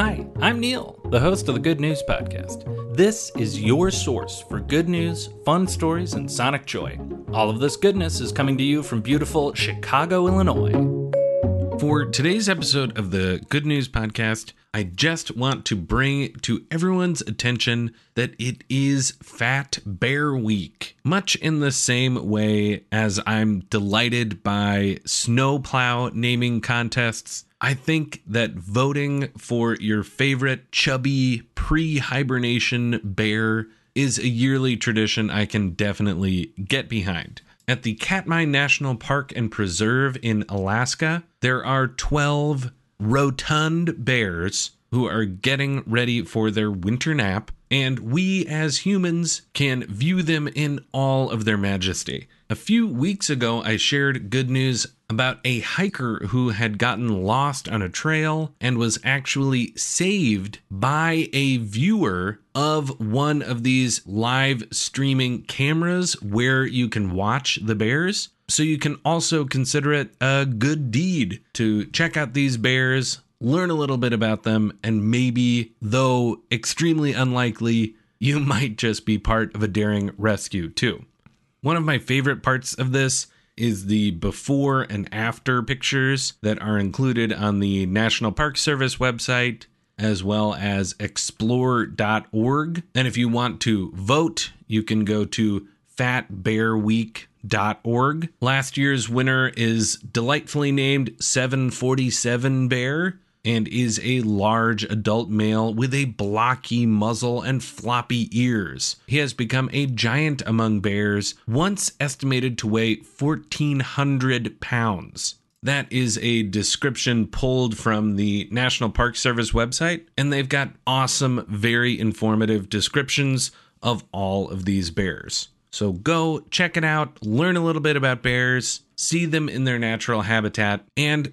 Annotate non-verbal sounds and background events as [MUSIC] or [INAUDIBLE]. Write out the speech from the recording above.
Hi, I'm Neil, the host of the Good News Podcast. This is your source for good news, fun stories, and sonic joy. All of this goodness is coming to you from beautiful Chicago, Illinois. For today's episode of the Good News Podcast, I just want to bring to everyone's attention that it is Fat Bear Week. Much in the same way as I'm delighted by snowplow naming contests, I think that voting for your favorite chubby pre hibernation bear is a yearly tradition I can definitely get behind. At the Katmai National Park and Preserve in Alaska, there are 12 rotund bears who are getting ready for their winter nap, and we as humans can view them in all of their majesty. A few weeks ago, I shared good news about a hiker who had gotten lost on a trail and was actually saved by a viewer of one of these live streaming cameras where you can watch the bears. So you can also consider it a good deed to check out these bears, learn a little bit about them, and maybe, though extremely unlikely, you [LAUGHS] might just be part of a daring rescue too. One of my favorite parts of this is the before and after pictures that are included on the National Park Service website as well as explore.org. And if you want to vote, you can go to fatbearweek.org. Last year's winner is delightfully named 747 Bear and is a large adult male with a blocky muzzle and floppy ears. He has become a giant among bears, once estimated to weigh 1,400 pounds. That is a description pulled from the National Park Service website, and they've got awesome, very informative descriptions of all of these bears. So go check it out, learn a little bit about bears, see them in their natural habitat, and